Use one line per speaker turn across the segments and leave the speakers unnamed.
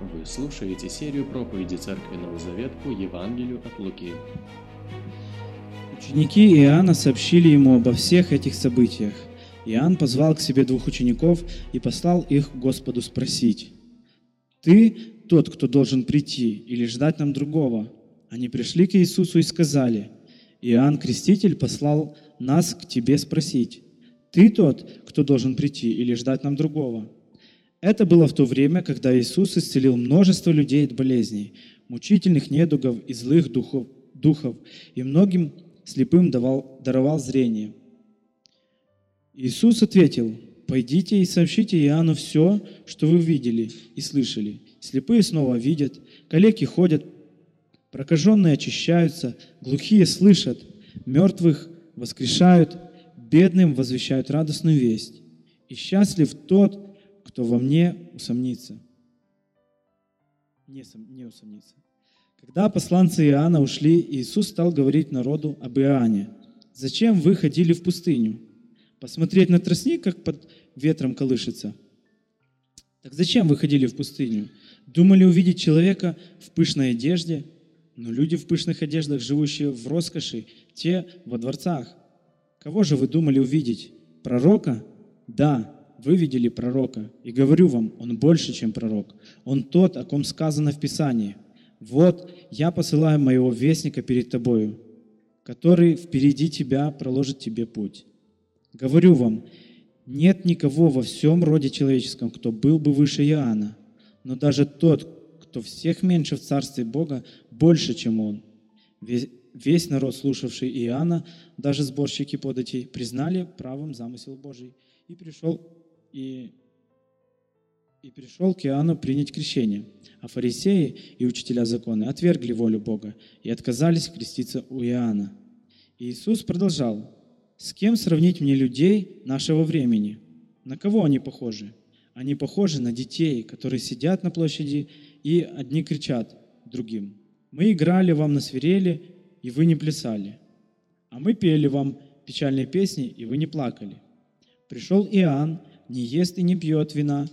Вы слушаете серию проповеди Церкви Новый Завет по Евангелию от Луки.
Ученики Иоанна сообщили ему обо всех этих событиях. Иоанн позвал к себе двух учеников и послал их к Господу спросить, «Ты тот, кто должен прийти, или ждать нам другого?» Они пришли к Иисусу и сказали, «Иоанн Креститель послал нас к тебе спросить, «Ты тот, кто должен прийти, или ждать нам другого?» Это было в то время, когда Иисус исцелил множество людей от болезней, мучительных недугов и злых духов, духов и многим слепым давал, даровал зрение. Иисус ответил, «Пойдите и сообщите Иоанну все, что вы видели и слышали. Слепые снова видят, калеки ходят, прокаженные очищаются, глухие слышат, мертвых воскрешают, бедным возвещают радостную весть. И счастлив тот, кто во мне усомнится. Не, сом, не усомнится. Когда посланцы Иоанна ушли, Иисус стал говорить народу об Иоанне. «Зачем вы ходили в пустыню? Посмотреть на тростник, как под ветром колышется? Так зачем вы ходили в пустыню? Думали увидеть человека в пышной одежде? Но люди в пышных одеждах, живущие в роскоши, те во дворцах. Кого же вы думали увидеть? Пророка? Да, вы видели пророка, и говорю вам, он больше, чем пророк. Он тот, о ком сказано в Писании. Вот я посылаю моего вестника перед тобою, который впереди тебя проложит тебе путь. Говорю вам, нет никого во всем роде человеческом, кто был бы выше Иоанна, но даже тот, кто всех меньше в Царстве Бога, больше, чем он. Весь, народ, слушавший Иоанна, даже сборщики податей, признали правым замысел Божий и пришел и, и пришел к Иоанну принять крещение. А фарисеи и учителя закона отвергли волю Бога и отказались креститься у Иоанна. И Иисус продолжал, «С кем сравнить мне людей нашего времени? На кого они похожи? Они похожи на детей, которые сидят на площади и одни кричат другим. Мы играли вам на свирели, и вы не плясали. А мы пели вам печальные песни, и вы не плакали. Пришел Иоанн, не ест и не пьет вина,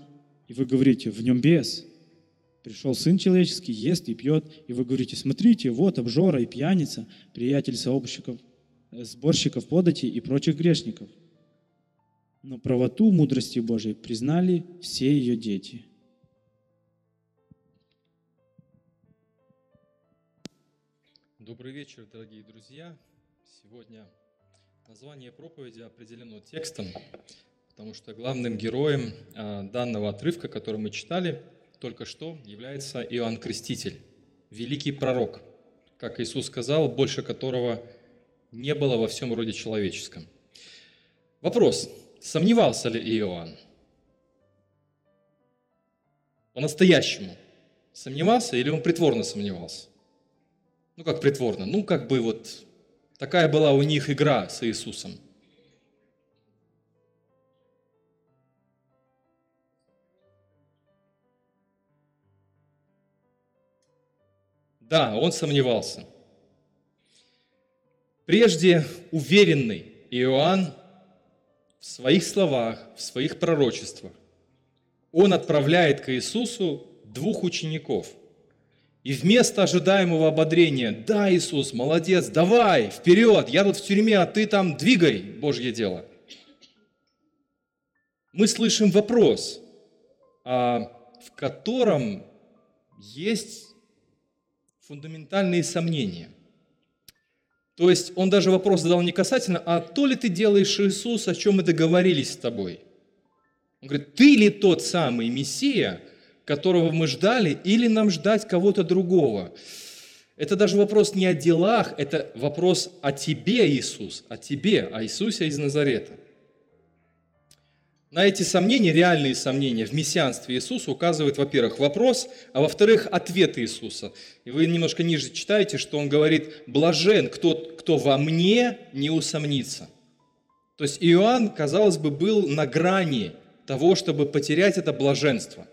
и вы говорите, в нем бес. Пришел Сын Человеческий, ест и пьет, и вы говорите, смотрите, вот обжора и пьяница, приятель сообщников, э, сборщиков подати и прочих грешников. Но правоту мудрости Божией признали все ее дети.
Добрый вечер, дорогие друзья. Сегодня название проповеди определено текстом, потому что главным героем а, данного отрывка, который мы читали только что, является Иоанн Креститель, великий пророк, как Иисус сказал, больше которого не было во всем роде человеческом. Вопрос, сомневался ли Иоанн? По-настоящему сомневался или он притворно сомневался? Ну, как притворно? Ну, как бы вот такая была у них игра с Иисусом – Да, он сомневался. Прежде уверенный Иоанн в своих словах, в своих пророчествах, он отправляет к Иисусу двух учеников. И вместо ожидаемого ободрения, да, Иисус, молодец, давай, вперед, я тут в тюрьме, а ты там двигай Божье дело. Мы слышим вопрос, а в котором есть фундаментальные сомнения. То есть он даже вопрос задал не касательно, а то ли ты делаешь Иисус, о чем мы договорились с тобой. Он говорит, ты ли тот самый Мессия, которого мы ждали, или нам ждать кого-то другого? Это даже вопрос не о делах, это вопрос о тебе, Иисус, о тебе, о Иисусе из Назарета – на эти сомнения, реальные сомнения в мессианстве Иисуса указывает, во-первых, вопрос, а во-вторых, ответ Иисуса. И вы немножко ниже читаете, что он говорит, блажен, кто, кто во мне не усомнится. То есть Иоанн, казалось бы, был на грани того, чтобы потерять это блаженство.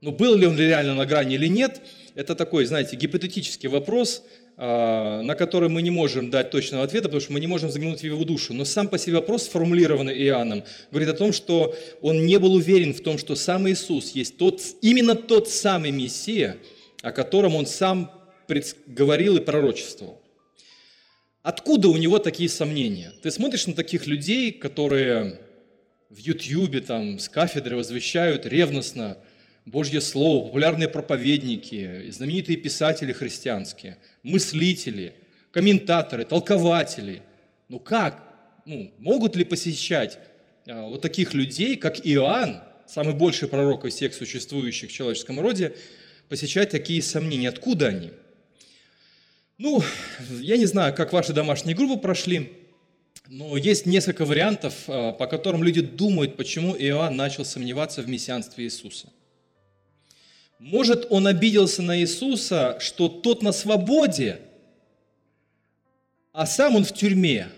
Но был ли он реально на грани или нет, это такой, знаете, гипотетический вопрос, на который мы не можем дать точного ответа, потому что мы не можем заглянуть в его душу. Но сам по себе вопрос, сформулированный Иоанном, говорит о том, что он не был уверен в том, что сам Иисус есть тот, именно тот самый Мессия, о котором он сам говорил и пророчествовал. Откуда у него такие сомнения? Ты смотришь на таких людей, которые в Ютьюбе там с кафедры возвещают ревностно Божье Слово, популярные проповедники, знаменитые писатели христианские, мыслители, комментаторы, толкователи. Ну как? Ну, могут ли посещать а, вот таких людей, как Иоанн, самый больший пророк из всех существующих в человеческом роде, посещать такие сомнения? Откуда они? Ну, я не знаю, как ваши домашние группы прошли, но есть несколько вариантов, а, по которым люди думают, почему Иоанн начал сомневаться в мессианстве Иисуса. Может, он обиделся на Иисуса, что тот на свободе, а сам он в тюрьме.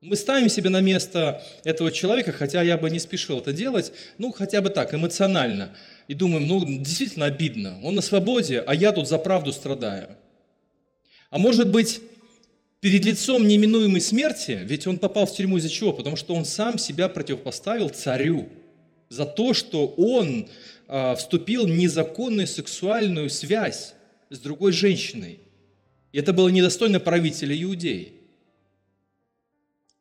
Мы ставим себя на место этого человека, хотя я бы не спешил это делать, ну, хотя бы так, эмоционально. И думаем, ну, действительно обидно. Он на свободе, а я тут за правду страдаю. А может быть, перед лицом неминуемой смерти, ведь он попал в тюрьму из-за чего? Потому что он сам себя противопоставил царю за то, что он вступил в незаконную сексуальную связь с другой женщиной. И это было недостойно правителя Иудеи.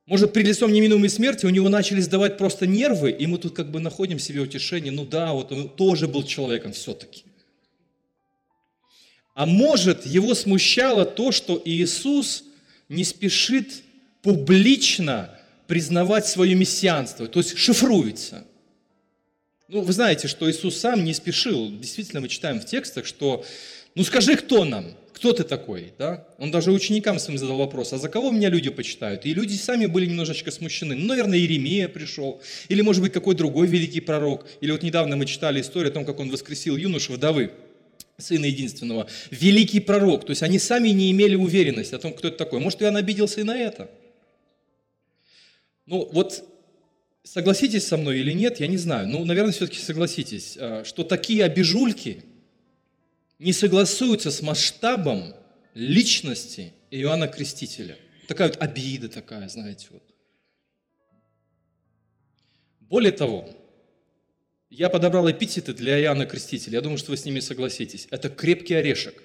Может, перед лицом неминуемой смерти у него начали сдавать просто нервы, и мы тут как бы находим себе утешение, ну да, вот он тоже был человеком все-таки. А может, его смущало то, что Иисус не спешит публично признавать свое мессианство, то есть шифруется. Ну, вы знаете, что Иисус сам не спешил. Действительно, мы читаем в текстах, что «Ну скажи, кто нам? Кто ты такой?» да? Он даже ученикам своим задал вопрос, «А за кого меня люди почитают?» И люди сами были немножечко смущены. Ну, наверное, Иеремия пришел, или, может быть, какой другой великий пророк. Или вот недавно мы читали историю о том, как он воскресил юношу вдовы сына единственного, великий пророк. То есть они сами не имели уверенности о том, кто это такой. Может, Иоанн обиделся и на это? Ну, вот согласитесь со мной или нет, я не знаю. Ну, наверное, все-таки согласитесь, э, что такие обижульки не согласуются с масштабом личности Иоанна Крестителя. Такая вот обида такая, знаете, вот. Более того, я подобрал эпитеты для Иоанна Крестителя. Я думаю, что вы с ними согласитесь. Это крепкий орешек.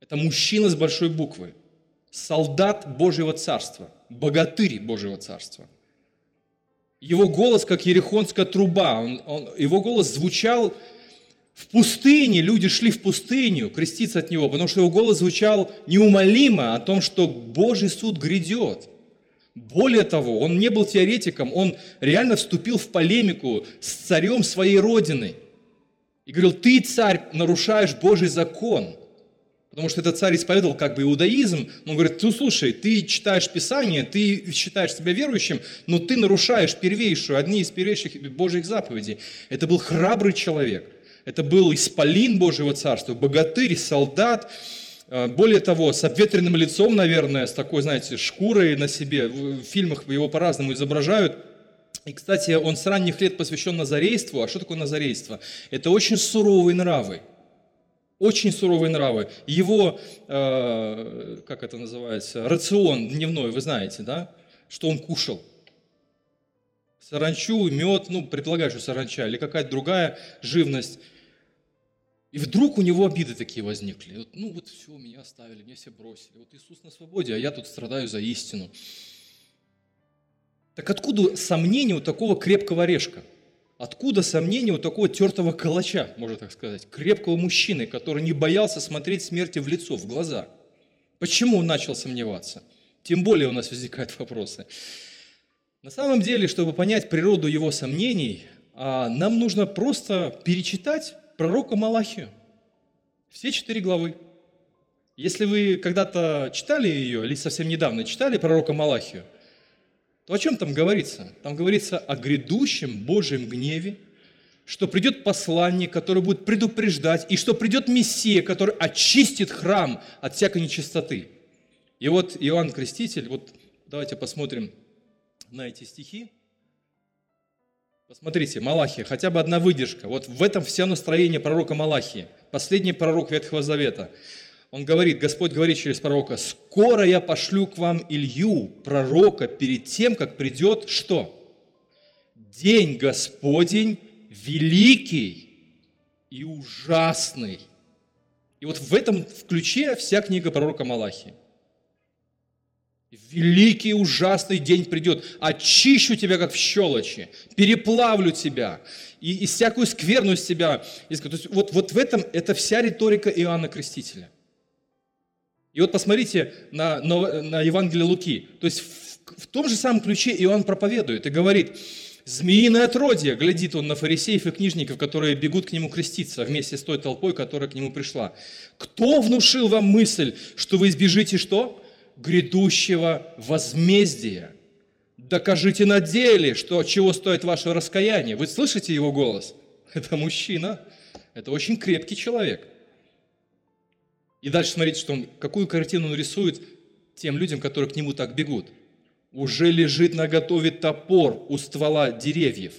Это мужчина с большой буквы. Солдат Божьего Царства. Богатырь Божьего Царства. Его голос, как ерехонская труба. Он, он, его голос звучал в пустыне. Люди шли в пустыню креститься от него, потому что его голос звучал неумолимо о том, что Божий суд грядет – более того, он не был теоретиком, он реально вступил в полемику с царем своей родины. И говорил, ты, царь, нарушаешь Божий закон. Потому что этот царь исповедовал как бы иудаизм. Он говорит, ну слушай, ты читаешь Писание, ты считаешь себя верующим, но ты нарушаешь первейшую, одни из первейших Божьих заповедей. Это был храбрый человек. Это был исполин Божьего царства, богатырь, солдат, Э, более того, с обветренным лицом, наверное, с такой, знаете, шкурой на себе. В фильмах его по-разному изображают. И, кстати, он с ранних лет посвящен назарейству. А что такое назарейство? Это очень суровые нравы. Очень суровые нравы. Его, э, как это называется, рацион дневной, вы знаете, да? Что он кушал? Саранчу, мед, ну, предполагаю, что саранча, или какая-то другая живность. И вдруг у него обиды такие возникли. Вот, ну вот все, меня оставили, меня все бросили. Вот Иисус на свободе, а я тут страдаю за истину. Так откуда сомнение у такого крепкого орешка? Откуда сомнение у такого тертого калача, можно так сказать, крепкого мужчины, который не боялся смотреть смерти в лицо, в глаза? Почему он начал сомневаться? Тем более у нас возникают вопросы. На самом деле, чтобы понять природу его сомнений, а, нам нужно просто перечитать пророка Малахию. Все четыре главы. Если вы когда-то читали ее, или совсем недавно читали пророка Малахию, то о чем там говорится? Там говорится о грядущем Божьем гневе, что придет посланник, который будет предупреждать, и что придет Мессия, который очистит храм от всякой нечистоты. И вот Иоанн Креститель, вот давайте посмотрим на эти стихи. Посмотрите, Малахия, хотя бы одна выдержка. Вот в этом все настроение пророка Малахии, последний пророк Ветхого Завета. Он говорит, Господь говорит через пророка, «Скоро я пошлю к вам Илью, пророка, перед тем, как придет что? День Господень великий и ужасный». И вот в этом ключе вся книга пророка Малахии. Великий ужасный день придет, очищу тебя, как в щелочи, переплавлю тебя, и, и всякую скверну из тебя. То есть вот, вот в этом, это вся риторика Иоанна Крестителя. И вот посмотрите на, на, на Евангелие Луки. То есть в, в том же самом ключе Иоанн проповедует и говорит, змеиное отродье, глядит он на фарисеев и книжников, которые бегут к нему креститься вместе с той толпой, которая к нему пришла. Кто внушил вам мысль, что вы избежите что? грядущего возмездия. Докажите на деле, что, чего стоит ваше раскаяние. Вы слышите его голос? Это мужчина, это очень крепкий человек. И дальше смотрите, что он, какую картину он рисует тем людям, которые к нему так бегут. Уже лежит на готове топор у ствола деревьев.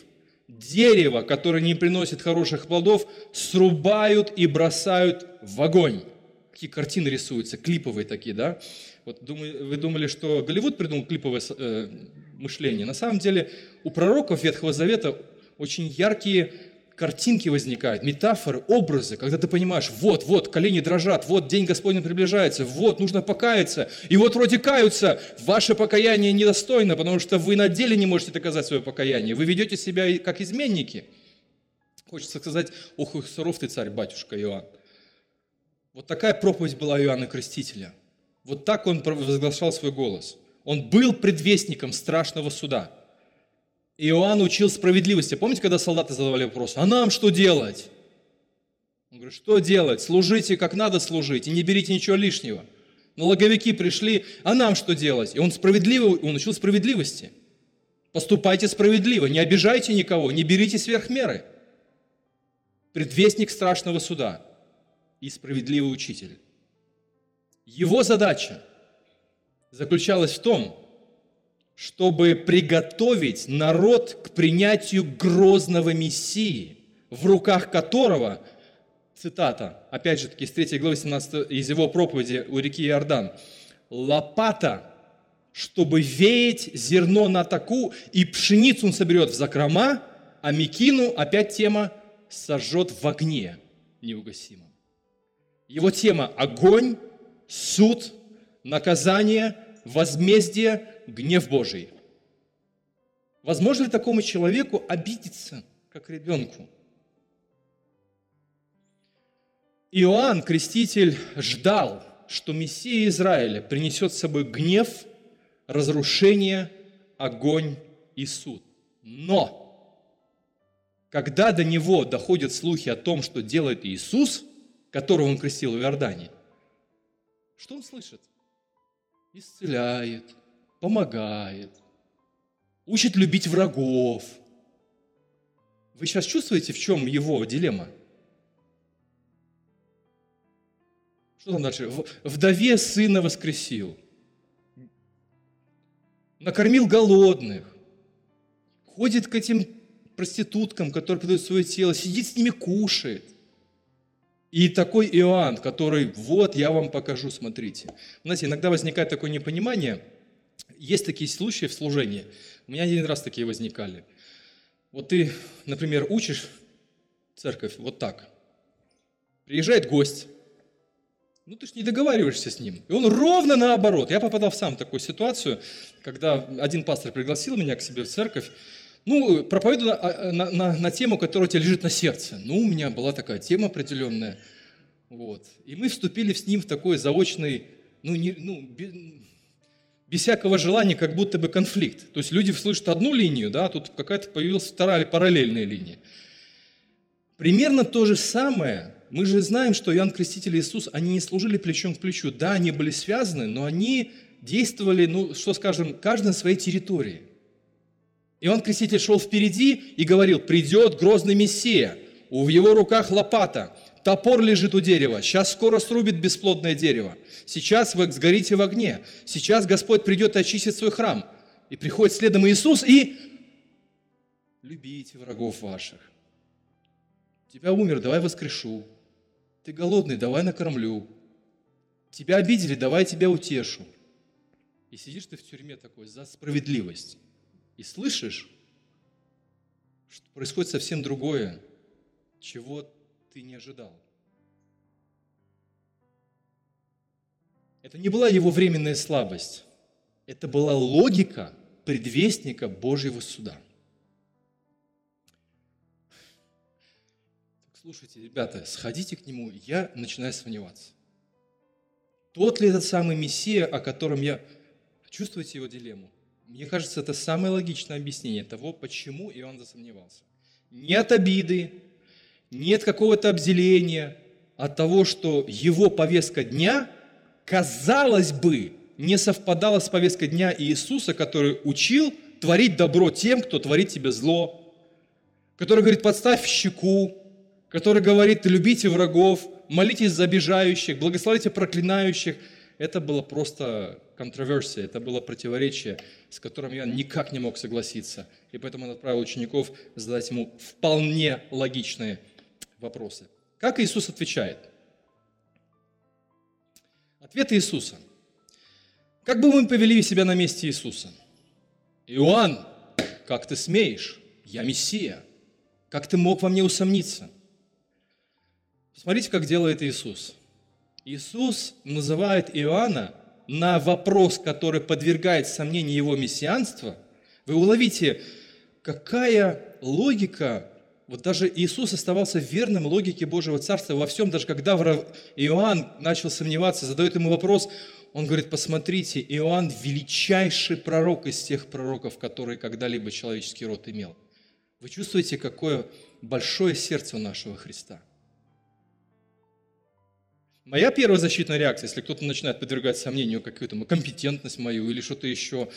Дерево, которое не приносит хороших плодов, срубают и бросают в огонь. Какие картины рисуются, клиповые такие, да? Вот вы думали, что Голливуд придумал клиповое э, мышление. На самом деле у пророков Ветхого Завета очень яркие картинки возникают, метафоры, образы, когда ты понимаешь, вот, вот, колени дрожат, вот, день Господень приближается, вот, нужно покаяться, и вот вроде каются, ваше покаяние недостойно, потому что вы на деле не можете доказать свое покаяние, вы ведете себя как изменники. Хочется сказать, ох, суров ты царь, батюшка Иоанн. Вот такая проповедь была Иоанна Крестителя – вот так он возглашал свой голос. Он был предвестником страшного суда. Иоанн учил справедливости. Помните, когда солдаты задавали вопрос, а нам что делать? Он говорит, что делать? Служите, как надо служить, и не берите ничего лишнего. Но логовики пришли, а нам что делать? И он справедливо, он учил справедливости. Поступайте справедливо, не обижайте никого, не берите сверх меры. Предвестник страшного суда и справедливый учитель. Его задача заключалась в том, чтобы приготовить народ к принятию грозного Мессии, в руках которого, цитата, опять же таки, из 3 главы 17, из его проповеди у реки Иордан, «Лопата, чтобы веять зерно на таку, и пшеницу он соберет в закрома, а мекину, опять тема, сожжет в огне неугасимом». Его тема – огонь, суд, наказание, возмездие, гнев Божий. Возможно ли такому человеку обидеться, как ребенку? Иоанн, креститель, ждал, что Мессия Израиля принесет с собой гнев, разрушение, огонь и суд. Но, когда до него доходят слухи о том, что делает Иисус, которого он крестил в Иордане, что он слышит? Исцеляет, помогает, учит любить врагов. Вы сейчас чувствуете, в чем его дилемма? Что там дальше? Вдове сына воскресил. Накормил голодных. Ходит к этим проституткам, которые продают свое тело, сидит с ними, кушает. И такой Иоанн, который, вот, я вам покажу, смотрите. Знаете, иногда возникает такое непонимание. Есть такие случаи в служении. У меня один раз такие возникали. Вот ты, например, учишь церковь вот так. Приезжает гость. Ну, ты же не договариваешься с ним. И он ровно наоборот. Я попадал в сам такую ситуацию, когда один пастор пригласил меня к себе в церковь, ну, проповедую на, на, на, на тему, которая тебе лежит на сердце. Ну, у меня была такая тема определенная. Вот. И мы вступили с ним в такой заочный, ну, не, ну без, всякого желания, как будто бы конфликт. То есть люди слышат одну линию, да, а тут какая-то появилась вторая параллельная линия. Примерно то же самое. Мы же знаем, что Иоанн Креститель и Иисус, они не служили плечом к плечу. Да, они были связаны, но они действовали, ну, что скажем, каждый на своей территории. Иоанн Креститель шел впереди и говорил, придет грозный Мессия, в его руках лопата, топор лежит у дерева, сейчас скоро срубит бесплодное дерево, сейчас вы сгорите в огне, сейчас Господь придет и очистит свой храм. И приходит следом Иисус и любите врагов ваших. Тебя умер, давай воскрешу. Ты голодный, давай накормлю. Тебя обидели, давай тебя утешу. И сидишь ты в тюрьме такой за справедливость. И слышишь, что происходит совсем другое, чего ты не ожидал. Это не была его временная слабость. Это была логика предвестника Божьего суда. Так, слушайте, ребята, сходите к нему, я начинаю сомневаться. Тот ли этот самый Мессия, о котором я... Чувствуете его дилемму? Мне кажется, это самое логичное объяснение того, почему Иоанн засомневался. Нет обиды, нет какого-то обделения от того, что его повестка дня, казалось бы, не совпадала с повесткой дня Иисуса, который учил творить добро тем, кто творит тебе зло, который говорит, подставь щеку, который говорит, любите врагов, молитесь за обижающих, благословите проклинающих. Это было просто контроверсия, это было противоречие, с которым я никак не мог согласиться. И поэтому он отправил учеников задать ему вполне логичные вопросы. Как Иисус отвечает? Ответ Иисуса. Как бы мы повели себя на месте Иисуса? Иоанн, как ты смеешь? Я Мессия. Как ты мог во мне усомниться? Посмотрите, как делает Иисус. Иисус называет Иоанна на вопрос, который подвергает сомнению его мессианства. Вы уловите, какая логика вот даже Иисус оставался верным логике Божьего Царства во всем, даже когда Иоанн начал сомневаться, задает ему вопрос, он говорит, посмотрите, Иоанн величайший пророк из тех пророков, которые когда-либо человеческий род имел. Вы чувствуете, какое большое сердце у нашего Христа? Моя первая защитная реакция, если кто-то начинает подвергать сомнению какую-то компетентность мою или что-то еще,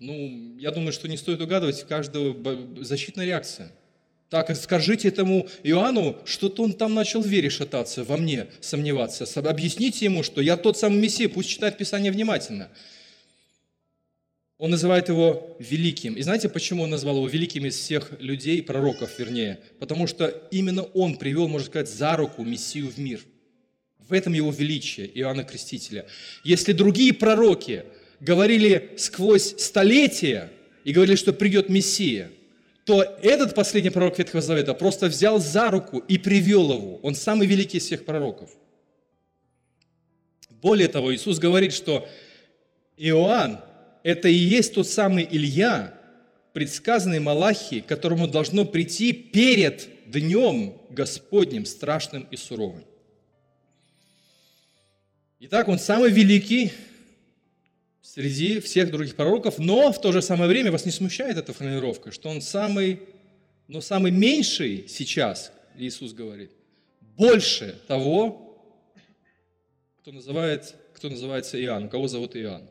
ну, я думаю, что не стоит угадывать каждого защитная реакция – так, скажите этому Иоанну, что-то он там начал в вере шататься, во мне сомневаться. Объясните ему, что я тот самый Мессия, пусть читает Писание внимательно. Он называет его великим. И знаете, почему он назвал его великим из всех людей, пророков вернее? Потому что именно он привел, можно сказать, за руку Мессию в мир. В этом его величие Иоанна Крестителя. Если другие пророки говорили сквозь столетия и говорили, что придет Мессия – то этот последний пророк Ветхого Завета просто взял за руку и привел его. Он самый великий из всех пророков. Более того, Иисус говорит, что Иоанн – это и есть тот самый Илья, предсказанный Малахи, которому должно прийти перед днем Господним, страшным и суровым. Итак, он самый великий среди всех других пророков, но в то же самое время вас не смущает эта формулировка, что он самый, но самый меньший сейчас, Иисус говорит, больше того, кто, называет, кто называется Иоанн, кого зовут Иоанн.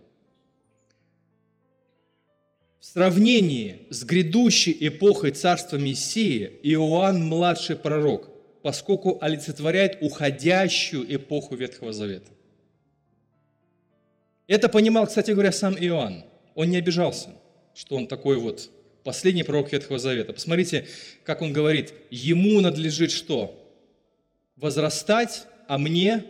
В сравнении с грядущей эпохой царства Мессии Иоанн младший пророк, поскольку олицетворяет уходящую эпоху Ветхого Завета. Это понимал, кстати говоря, сам Иоанн. Он не обижался, что он такой вот последний пророк Ветхого Завета. Посмотрите, как он говорит, ему надлежит что? Возрастать, а мне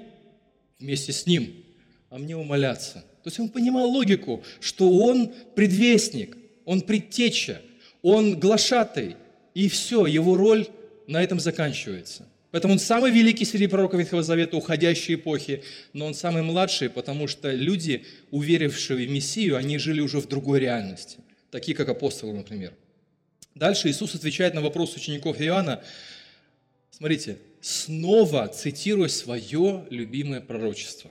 вместе с ним, а мне умоляться. То есть он понимал логику, что он предвестник, он предтеча, он глашатый, и все, его роль на этом заканчивается. Поэтому он самый великий среди пророков Ветхого Завета уходящей эпохи, но он самый младший, потому что люди, уверившие в Мессию, они жили уже в другой реальности, такие как апостолы, например. Дальше Иисус отвечает на вопрос учеников Иоанна. Смотрите, снова цитируя свое любимое пророчество.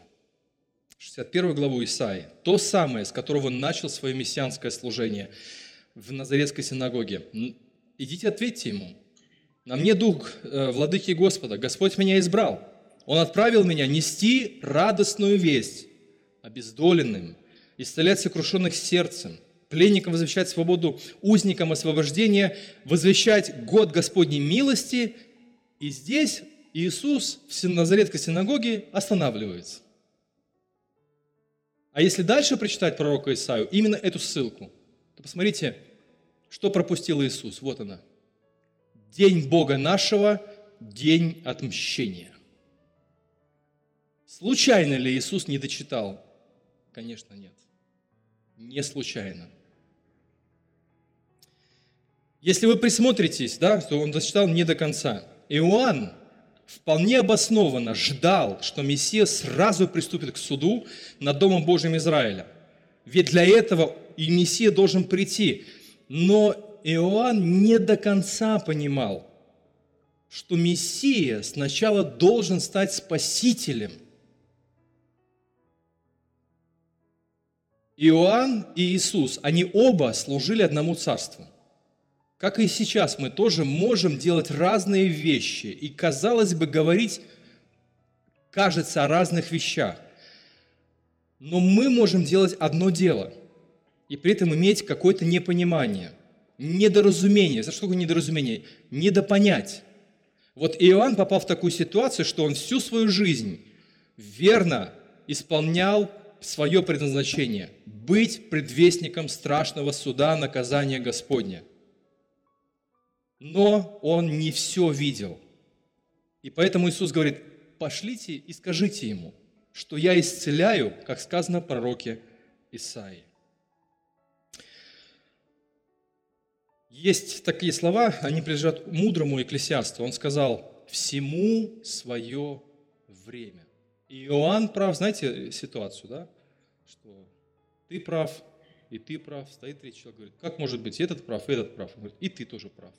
61 главу Исаии. То самое, с которого он начал свое мессианское служение в Назаретской синагоге. Идите, ответьте ему. На мне дух э, владыки Господа, Господь меня избрал. Он отправил меня нести радостную весть обездоленным, исцелять сокрушенных сердцем, пленникам возвещать свободу, узникам освобождение, возвещать год Господней милости. И здесь Иисус в Назаретской синагоге останавливается. А если дальше прочитать пророка Исаию, именно эту ссылку, то посмотрите, что пропустил Иисус. Вот она – День Бога нашего – день отмщения. Случайно ли Иисус не дочитал? Конечно, нет. Не случайно. Если вы присмотритесь, да, то он дочитал не до конца. Иоанн вполне обоснованно ждал, что Мессия сразу приступит к суду над Домом Божьим Израиля. Ведь для этого и Мессия должен прийти. Но Иоанн не до конца понимал, что Мессия сначала должен стать спасителем. Иоанн и Иисус, они оба служили одному царству – как и сейчас, мы тоже можем делать разные вещи и, казалось бы, говорить, кажется, о разных вещах. Но мы можем делать одно дело и при этом иметь какое-то непонимание, недоразумение. За что такое недоразумение? Недопонять. Вот Иоанн попал в такую ситуацию, что он всю свою жизнь верно исполнял свое предназначение – быть предвестником страшного суда, наказания Господня но он не все видел. И поэтому Иисус говорит, пошлите и скажите ему, что я исцеляю, как сказано в пророке Исаии. Есть такие слова, они принадлежат мудрому экклесиасту. Он сказал, всему свое время. И Иоанн прав, знаете ситуацию, да? Что ты прав, и ты прав. Стоит третий человек, говорит, как может быть этот прав, и этот прав? Он говорит, и ты тоже прав.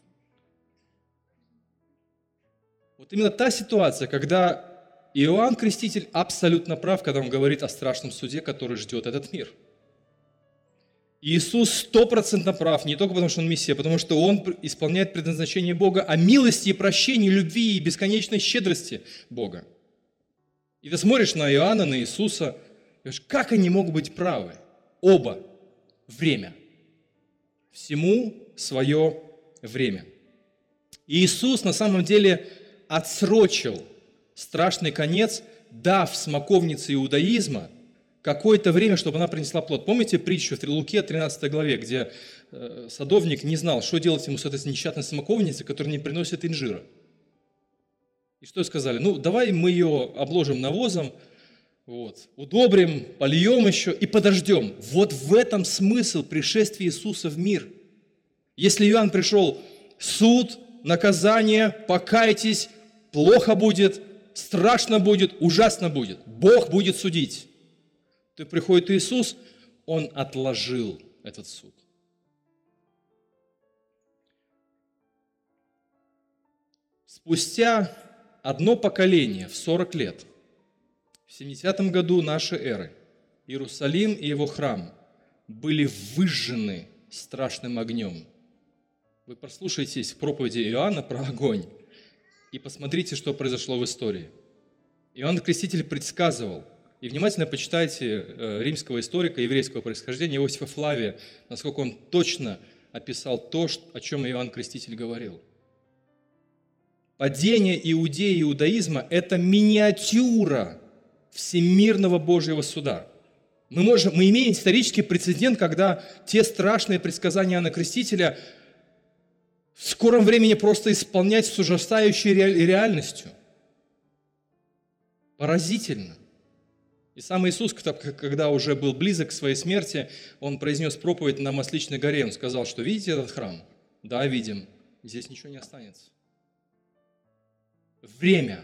Вот именно та ситуация, когда Иоанн Креститель абсолютно прав, когда он говорит о страшном суде, который ждет этот мир. Иисус стопроцентно прав, не только потому, что Он Мессия, а потому что Он исполняет предназначение Бога о милости и прощении, любви и бесконечной щедрости Бога. И ты смотришь на Иоанна, на Иисуса, и говоришь, как они могут быть правы? Оба. Время. Всему свое время. И Иисус на самом деле отсрочил страшный конец, дав смоковнице иудаизма какое-то время, чтобы она принесла плод. Помните притчу в Луке 13 главе, где э, садовник не знал, что делать ему с этой несчастной смоковницей, которая не приносит инжира? И что сказали? Ну, давай мы ее обложим навозом, вот, удобрим, польем еще и подождем. Вот в этом смысл пришествия Иисуса в мир. Если Иоанн пришел, суд, наказание, покайтесь, плохо будет, страшно будет, ужасно будет. Бог будет судить. То приходит Иисус, Он отложил этот суд. Спустя одно поколение, в 40 лет, в 70 году нашей эры, Иерусалим и его храм были выжжены страшным огнем. Вы прослушайтесь проповеди Иоанна про огонь. И посмотрите, что произошло в истории. Иоанн Креститель предсказывал, и внимательно почитайте э, римского историка еврейского происхождения Иосифа Флавия, насколько он точно описал то, о чем Иоанн Креститель говорил. Падение Иудеи и иудаизма – это миниатюра всемирного Божьего суда. Мы, можем, мы имеем исторический прецедент, когда те страшные предсказания Иоанна Крестителя – в скором времени просто исполнять с ужасающей реальностью. Поразительно. И сам Иисус, когда уже был близок к своей смерти, он произнес проповедь на Масличной горе. Он сказал, что видите этот храм? Да, видим. Здесь ничего не останется. Время.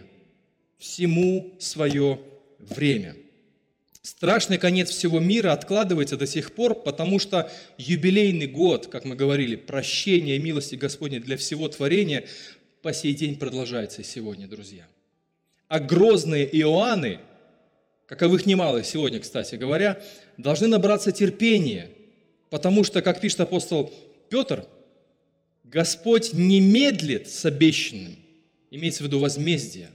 Всему свое время – Страшный конец всего мира откладывается до сих пор, потому что юбилейный год, как мы говорили, прощения и милости Господней для всего творения по сей день продолжается сегодня, друзья. А грозные Иоанны, каковых немало сегодня, кстати говоря, должны набраться терпения, потому что, как пишет апостол Петр, Господь не медлит с обещанным, имеется в виду возмездие.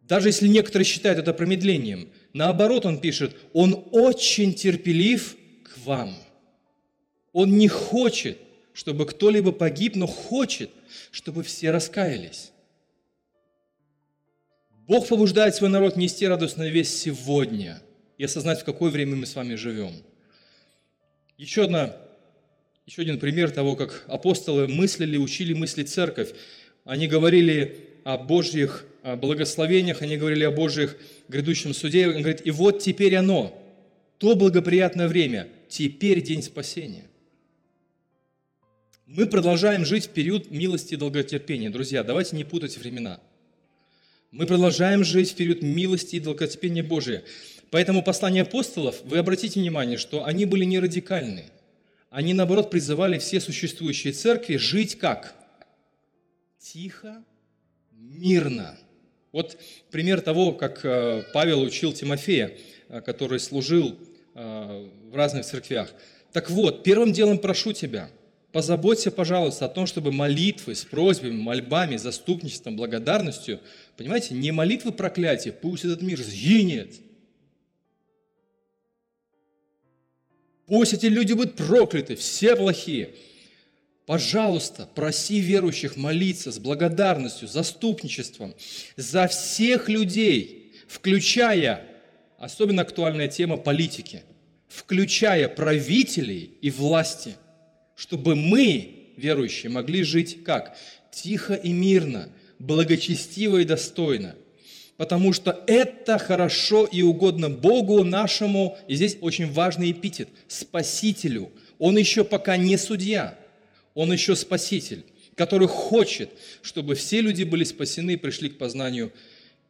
Даже если некоторые считают это промедлением – Наоборот, он пишет, он очень терпелив к вам. Он не хочет, чтобы кто-либо погиб, но хочет, чтобы все раскаялись. Бог побуждает свой народ нести радостную весть сегодня и осознать, в какое время мы с вами живем. Еще одна еще один пример того, как апостолы мыслили, учили мыслить церковь. Они говорили о Божьих благословениях, они говорили о Божьих грядущем суде. Он говорит, и вот теперь оно, то благоприятное время, теперь день спасения. Мы продолжаем жить в период милости и долготерпения. Друзья, давайте не путать времена. Мы продолжаем жить в период милости и долготерпения Божия. Поэтому послания апостолов, вы обратите внимание, что они были не радикальны. Они, наоборот, призывали все существующие церкви жить как? Тихо, мирно. Вот пример того, как э, Павел учил Тимофея, э, который служил э, в разных церквях. Так вот, первым делом прошу тебя, позаботься, пожалуйста, о том, чтобы молитвы с просьбами, мольбами, заступничеством, благодарностью, понимаете, не молитвы проклятия, пусть этот мир сгинет. Пусть эти люди будут прокляты, все плохие – Пожалуйста, проси верующих молиться с благодарностью, заступничеством за всех людей, включая, особенно актуальная тема политики, включая правителей и власти, чтобы мы, верующие, могли жить как? Тихо и мирно, благочестиво и достойно. Потому что это хорошо и угодно Богу нашему, и здесь очень важный эпитет, Спасителю. Он еще пока не судья – он еще Спаситель, который хочет, чтобы все люди были спасены и пришли к познанию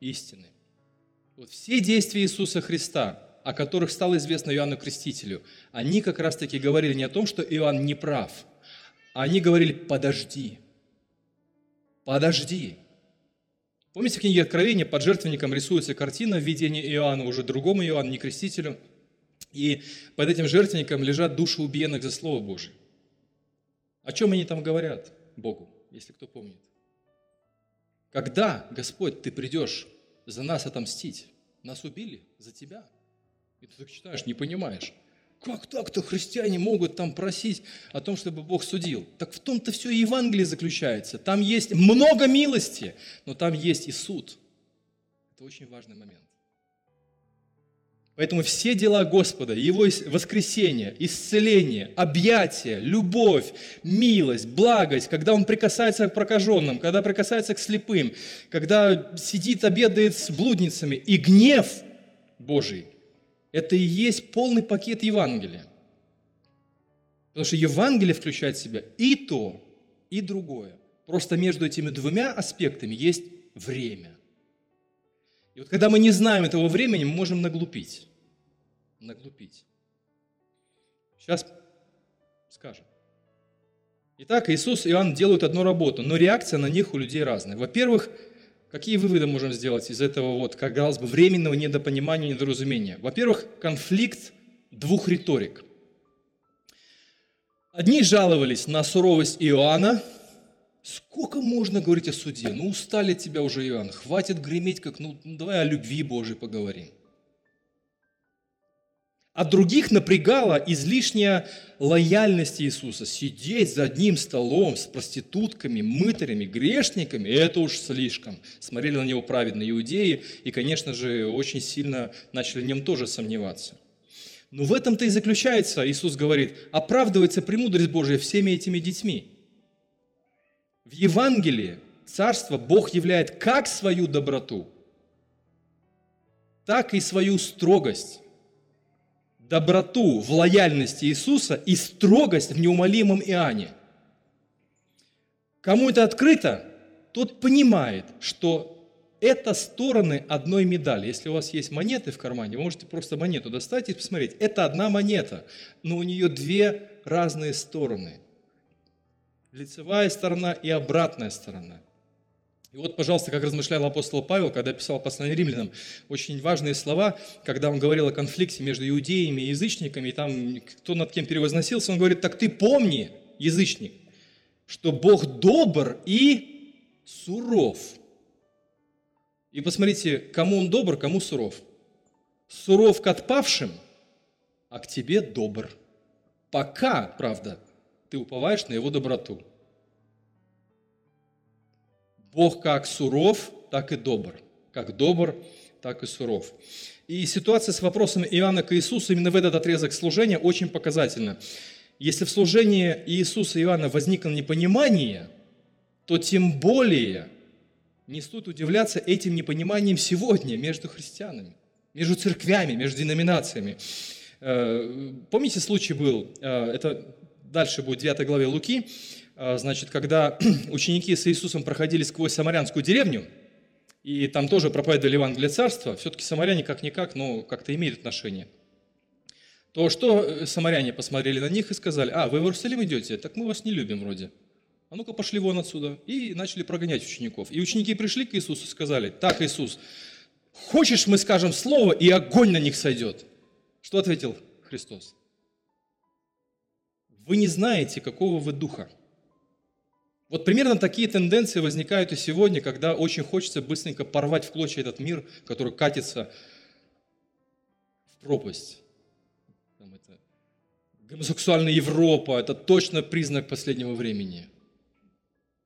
истины. Вот все действия Иисуса Христа, о которых стало известно Иоанну Крестителю, они как раз-таки говорили не о том, что Иоанн не прав, а они говорили «подожди, подожди». Помните, в книге Откровения под жертвенником рисуется картина в видении Иоанна, уже другому Иоанну, не крестителю, и под этим жертвенником лежат души убиенных за Слово Божие. О чем они там говорят Богу, если кто помнит? Когда, Господь, Ты придешь за нас отомстить? Нас убили за Тебя. И ты так читаешь, не понимаешь. Как так-то христиане могут там просить о том, чтобы Бог судил? Так в том-то все и Евангелие заключается. Там есть много милости, но там есть и суд. Это очень важный момент. Поэтому все дела Господа, Его воскресение, исцеление, объятие, любовь, милость, благость, когда Он прикасается к прокаженным, когда прикасается к слепым, когда сидит, обедает с блудницами, и гнев Божий, это и есть полный пакет Евангелия. Потому что Евангелие включает в себя и то, и другое. Просто между этими двумя аспектами есть время – и вот когда мы не знаем этого времени, мы можем наглупить. Наглупить. Сейчас скажем. Итак, Иисус и Иоанн делают одну работу, но реакция на них у людей разная. Во-первых, какие выводы можем сделать из этого, вот, как казалось бы, временного недопонимания, недоразумения? Во-первых, конфликт двух риторик. Одни жаловались на суровость Иоанна, Сколько можно говорить о суде? Ну, устали тебя уже, Иоанн. Хватит греметь, как, ну, давай о любви Божией поговорим. А других напрягала излишняя лояльность Иисуса. Сидеть за одним столом с проститутками, мытарями, грешниками – это уж слишком. Смотрели на него праведные иудеи и, конечно же, очень сильно начали в нем тоже сомневаться. Но в этом-то и заключается, Иисус говорит, оправдывается премудрость Божия всеми этими детьми – в Евангелии Царство Бог являет как свою доброту, так и свою строгость. Доброту в лояльности Иисуса и строгость в неумолимом Иоанне. Кому это открыто, тот понимает, что это стороны одной медали. Если у вас есть монеты в кармане, вы можете просто монету достать и посмотреть. Это одна монета, но у нее две разные стороны – лицевая сторона и обратная сторона. И вот, пожалуйста, как размышлял апостол Павел, когда писал послание римлянам, очень важные слова, когда он говорил о конфликте между иудеями и язычниками, и там кто над кем перевозносился, он говорит, так ты помни, язычник, что Бог добр и суров. И посмотрите, кому он добр, кому суров. Суров к отпавшим, а к тебе добр. Пока, правда, ты уповаешь на Его доброту. Бог как суров, так и добр. Как добр, так и суров. И ситуация с вопросом Иоанна к Иисусу именно в этот отрезок служения очень показательна. если в служении Иисуса и Иоанна возникло непонимание, то тем более не стоит удивляться этим непониманием сегодня между христианами, между церквями, между деноминациями. Э, помните, случай был, э, это дальше будет в 9 главе Луки, значит, когда ученики с Иисусом проходили сквозь самарянскую деревню, и там тоже проповедовали Евангелие Царства, все-таки самаряне как-никак, но как-то имеют отношение – то что самаряне посмотрели на них и сказали, а, вы в Иерусалим идете, так мы вас не любим вроде. А ну-ка пошли вон отсюда. И начали прогонять учеников. И ученики пришли к Иисусу и сказали, так, Иисус, хочешь мы скажем слово, и огонь на них сойдет? Что ответил Христос? Вы не знаете, какого вы духа. Вот примерно такие тенденции возникают и сегодня, когда очень хочется быстренько порвать в клочья этот мир, который катится в пропасть. Там это, гомосексуальная Европа – это точно признак последнего времени.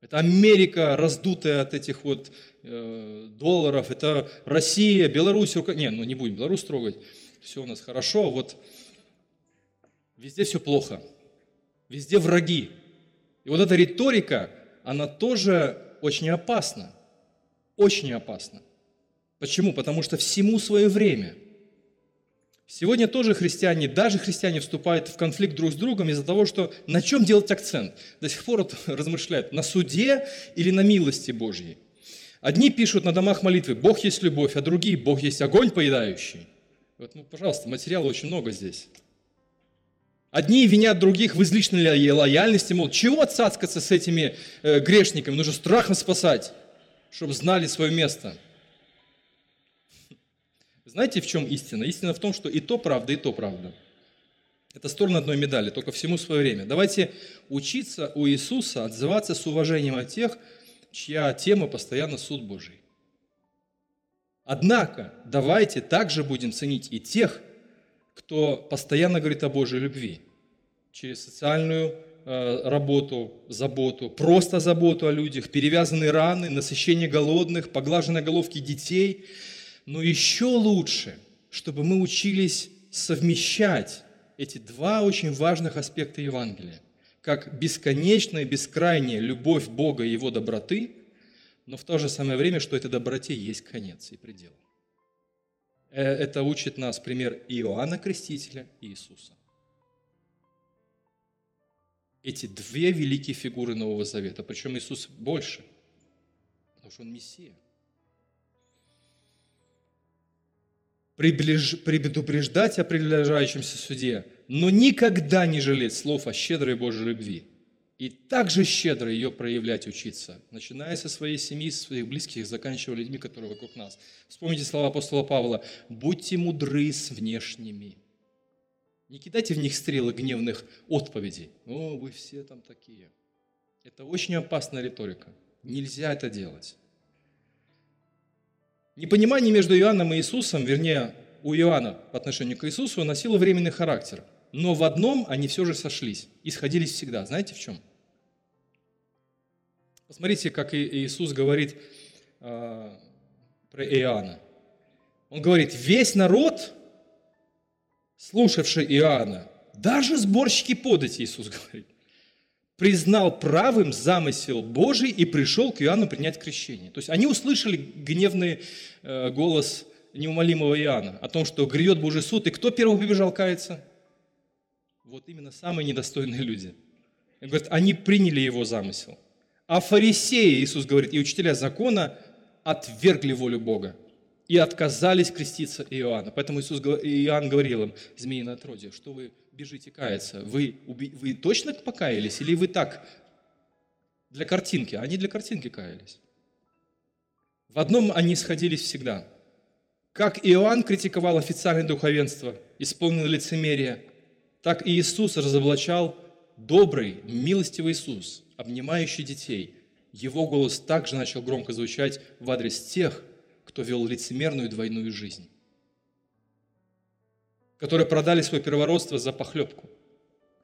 Это Америка, раздутая от этих вот э, долларов. Это Россия, Беларусь. Укра... Не, ну не будем Беларусь трогать. Все у нас хорошо. Вот везде все плохо. Везде враги. И вот эта риторика, она тоже очень опасна. Очень опасна. Почему? Потому что всему свое время – Сегодня тоже христиане, даже христиане вступают в конфликт друг с другом из-за того, что на чем делать акцент. До сих пор размышляют, на суде или на милости Божьей. Одни пишут на домах молитвы «Бог есть любовь», а другие «Бог есть огонь поедающий». Вот, ну, пожалуйста, материала очень много здесь. Одни винят других в излишней лояльности, мол, чего цацкаться с этими э, грешниками, нужно страхом спасать, чтобы знали свое место – знаете, в чем истина? Истина в том, что и то правда, и то правда. Это сторона одной медали, только всему свое время. Давайте учиться у Иисуса отзываться с уважением от тех, чья тема постоянно суд Божий. Однако, давайте также будем ценить и тех, кто постоянно говорит о Божьей любви через социальную э, работу, заботу, просто заботу о людях, перевязанные раны, насыщение голодных, поглаженные головки детей – но еще лучше, чтобы мы учились совмещать эти два очень важных аспекта Евангелия, как бесконечная, бескрайняя любовь Бога и Его доброты, но в то же самое время, что этой доброте есть конец и предел. Э, это учит нас пример Иоанна Крестителя и Иисуса. Эти две великие фигуры Нового Завета, причем Иисус больше, потому что Он Мессия – предупреждать о приближающемся суде, но никогда не жалеть слов о щедрой Божьей любви. И также щедро ее проявлять учиться, начиная со своей семьи, со своих близких, заканчивая людьми, которые вокруг нас. Вспомните слова апостола Павла. «Будьте мудры с внешними». Не кидайте в них стрелы гневных отповедей. «О, вы все там такие». Это очень опасная риторика. Нельзя это делать. Непонимание между Иоанном и Иисусом, вернее, у Иоанна по отношению к Иисусу носило временный характер. Но в одном они все же сошлись и сходились всегда. Знаете в чем? Посмотрите, как Иисус говорит э, про Иоанна. Он говорит, весь народ, слушавший Иоанна, даже сборщики подати, Иисус говорит, признал правым замысел Божий и пришел к Иоанну принять крещение. То есть они услышали гневный э, голос неумолимого Иоанна о том, что грядет Божий суд, и кто первый побежал каяться? Вот именно самые недостойные люди. И говорит, они приняли его замысел. А фарисеи, Иисус говорит, и учителя закона отвергли волю Бога и отказались креститься Иоанна. Поэтому Иисус, Иоанн говорил им, змеиное отродье, что вы бежите каяться? Вы, вы точно покаялись или вы так для картинки? Они для картинки каялись. В одном они сходились всегда. Как Иоанн критиковал официальное духовенство, исполнил лицемерие, так и Иисус разоблачал добрый, милостивый Иисус, обнимающий детей. Его голос также начал громко звучать в адрес тех, кто вел лицемерную двойную жизнь которые продали свое первородство за похлебку,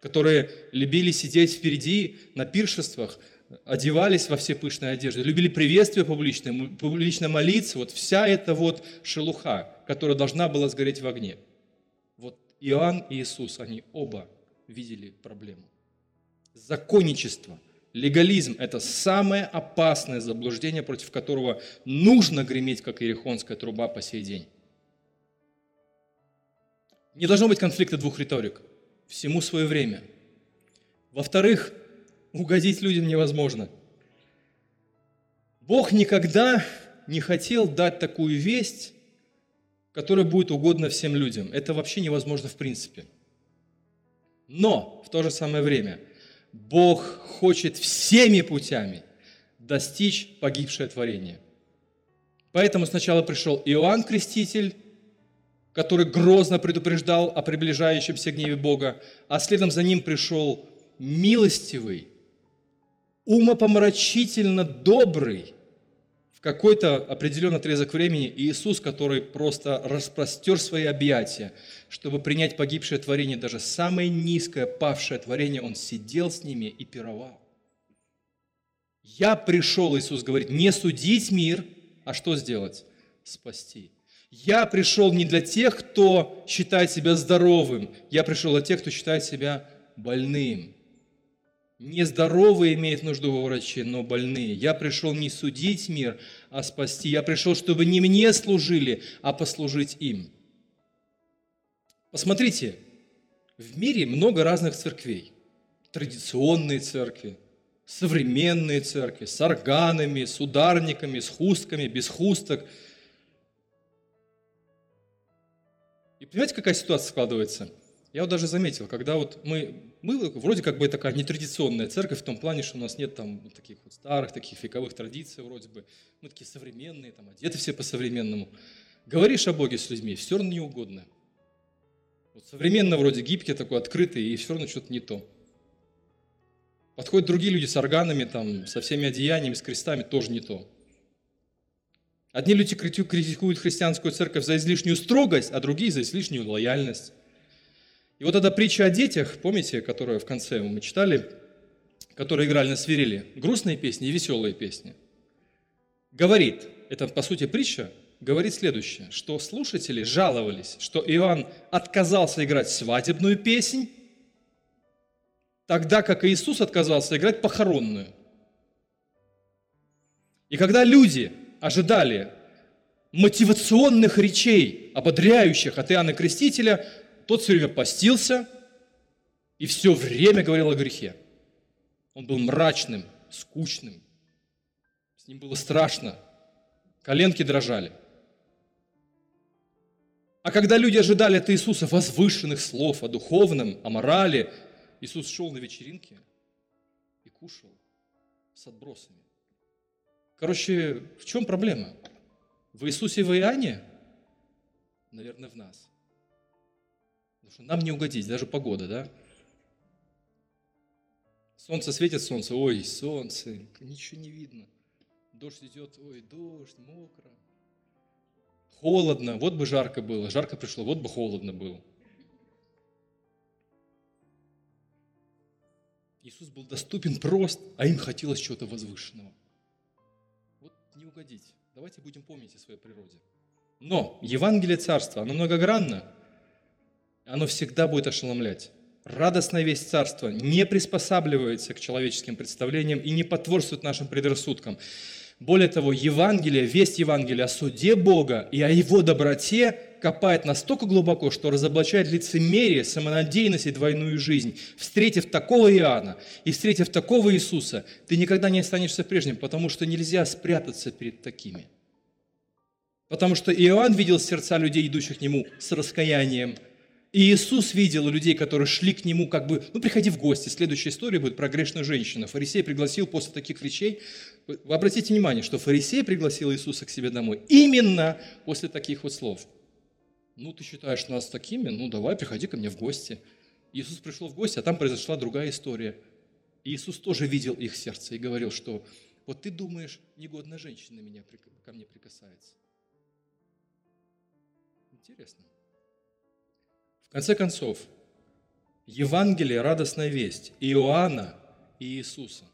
которые любили сидеть впереди на пиршествах, одевались во все пышные одежды, любили приветствие публичное, публично молиться, вот вся эта вот шелуха, которая должна была сгореть в огне. Вот Иоанн и Иисус, они оба видели проблему. Законничество, легализм – это самое опасное заблуждение, против которого нужно греметь, как ирихонская труба по сей день. Не должно быть конфликта двух риторик. Всему свое время. Во-вторых, угодить людям невозможно. Бог никогда не хотел дать такую весть, которая будет угодна всем людям. Это вообще невозможно в принципе. Но в то же самое время Бог хочет всеми путями достичь погибшее творение. Поэтому сначала пришел Иоанн Креститель, который грозно предупреждал о приближающемся гневе Бога, а следом за ним пришел милостивый, умопомрачительно добрый какой-то определенный отрезок времени Иисус, который просто распростер свои объятия, чтобы принять погибшее творение, даже самое низкое павшее творение, Он сидел с ними и пировал. Я пришел, Иисус говорит, не судить мир, а что сделать? Спасти. Я пришел не для тех, кто считает себя здоровым, я пришел для тех, кто считает себя больным. Нездоровые имеют нужду во враче, но больные. Я пришел не судить мир, а спасти. Я пришел, чтобы не мне служили, а послужить им. Посмотрите, в мире много разных церквей. Традиционные церкви, современные церкви, с органами, с ударниками, с хустками, без хусток – И понимаете, какая ситуация складывается? Я вот даже заметил, когда вот мы, мы вроде как бы такая нетрадиционная церковь в том плане, что у нас нет там таких вот старых, таких вековых традиций вроде бы. Мы такие современные, там одеты все по-современному. Говоришь о Боге с людьми, все равно неугодно. Вот современно вроде гибкий такой, открытый, и все равно что-то не то. Подходят другие люди с органами, там, со всеми одеяниями, с крестами, тоже не то. Одни люди критикуют христианскую церковь за излишнюю строгость, а другие за излишнюю лояльность. И вот эта притча о детях, помните, которую в конце мы читали, которые играли на свирели, грустные песни и веселые песни, говорит, это по сути притча, говорит следующее, что слушатели жаловались, что Иоанн отказался играть свадебную песнь, тогда как Иисус отказался играть похоронную. И когда люди ожидали мотивационных речей, ободряющих от Иоанна Крестителя, тот все время постился и все время говорил о грехе. Он был мрачным, скучным. С ним было страшно. Коленки дрожали. А когда люди ожидали от Иисуса возвышенных слов о духовном, о морали, Иисус шел на вечеринке и кушал с отбросами. Короче, в чем проблема? В Иисусе и в Иоанне? Наверное, в нас. Потому что нам не угодить, даже погода, да? Солнце светит, солнце, ой, солнце, ничего не видно. Дождь идет, ой, дождь, мокро. Холодно, вот бы жарко было, жарко пришло, вот бы холодно было. Иисус был доступен прост, а им хотелось чего-то возвышенного не угодить. Давайте будем помнить о своей природе. Но Евангелие Царства, оно многогранно, оно всегда будет ошеломлять. Радостная весть Царства не приспосабливается к человеческим представлениям и не потворствует нашим предрассудкам. Более того, Евангелие, весть Евангелия о суде Бога и о Его доброте копает настолько глубоко, что разоблачает лицемерие, самонадеянность и двойную жизнь. Встретив такого Иоанна и встретив такого Иисуса, ты никогда не останешься прежним, потому что нельзя спрятаться перед такими. Потому что Иоанн видел сердца людей, идущих к Нему с раскаянием. И Иисус видел людей, которые шли к Нему как бы, ну, приходи в гости. Следующая история будет про грешную женщину. Фарисей пригласил после таких речей, вы обратите внимание, что фарисей пригласил Иисуса к себе домой именно после таких вот слов – ну, ты считаешь нас такими? Ну, давай, приходи ко мне в гости. Иисус пришел в гости, а там произошла другая история. Иисус тоже видел их сердце и говорил, что вот ты думаешь, негодная женщина меня, ко мне прикасается. Интересно. В конце концов, Евангелие, радостная весть Иоанна и Иисуса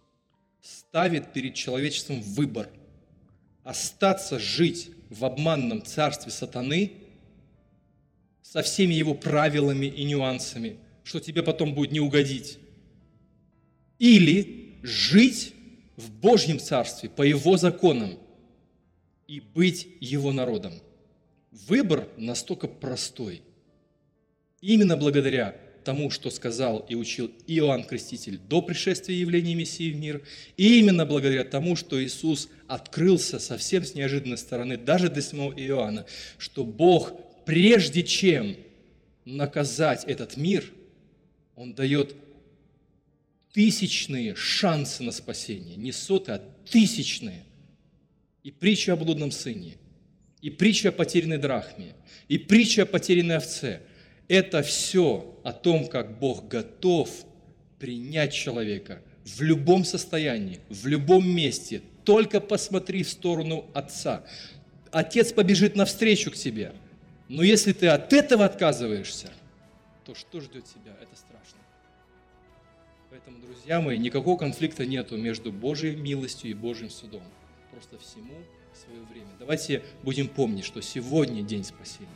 ставит перед человечеством выбор – остаться жить в обманном царстве сатаны – со всеми его правилами и нюансами, что тебе потом будет не угодить. Или жить в Божьем Царстве по Его законам и быть Его народом. Выбор настолько простой. Именно благодаря тому, что сказал и учил Иоанн Креститель до пришествия явления Мессии в мир, и именно благодаря тому, что Иисус открылся совсем с неожиданной стороны, даже для самого Иоанна, что Бог, прежде чем наказать этот мир, Он дает тысячные шансы на спасение, не сотые, а тысячные. И притча о блудном сыне, и притча о потерянной драхме, и притча о потерянной овце – это все о том, как Бог готов принять человека в любом состоянии, в любом месте. Только посмотри в сторону Отца. Отец побежит навстречу к тебе. Но если ты от этого отказываешься, то что ждет тебя? Это страшно. Поэтому, друзья мои, никакого конфликта нету между Божьей милостью и Божьим судом. Просто всему свое время. Давайте будем помнить, что сегодня день спасения.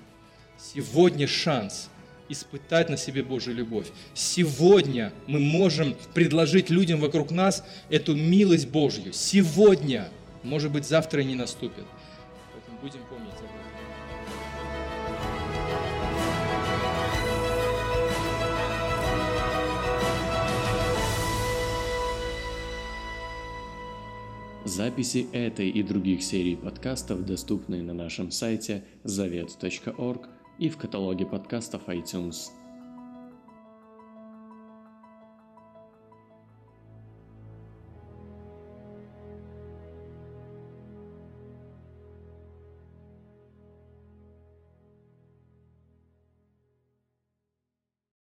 Сегодня шанс испытать на себе Божью любовь. Сегодня мы можем предложить людям вокруг нас эту милость Божью. Сегодня. Может быть, завтра и не наступит. Поэтому будем помнить об этом.
Записи этой и других серий подкастов доступны на нашем сайте завет.орг и в каталоге подкастов iTunes.